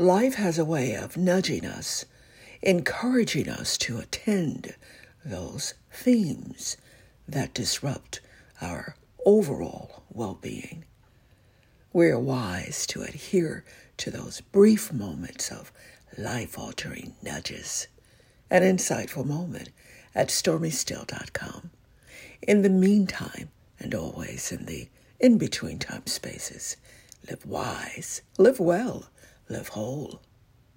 Life has a way of nudging us, encouraging us to attend those themes that disrupt our overall well being. We're wise to adhere to those brief moments of life altering nudges. An insightful moment at stormiesteele.com. In the meantime, and always in the in between time spaces, live wise, live well, live whole.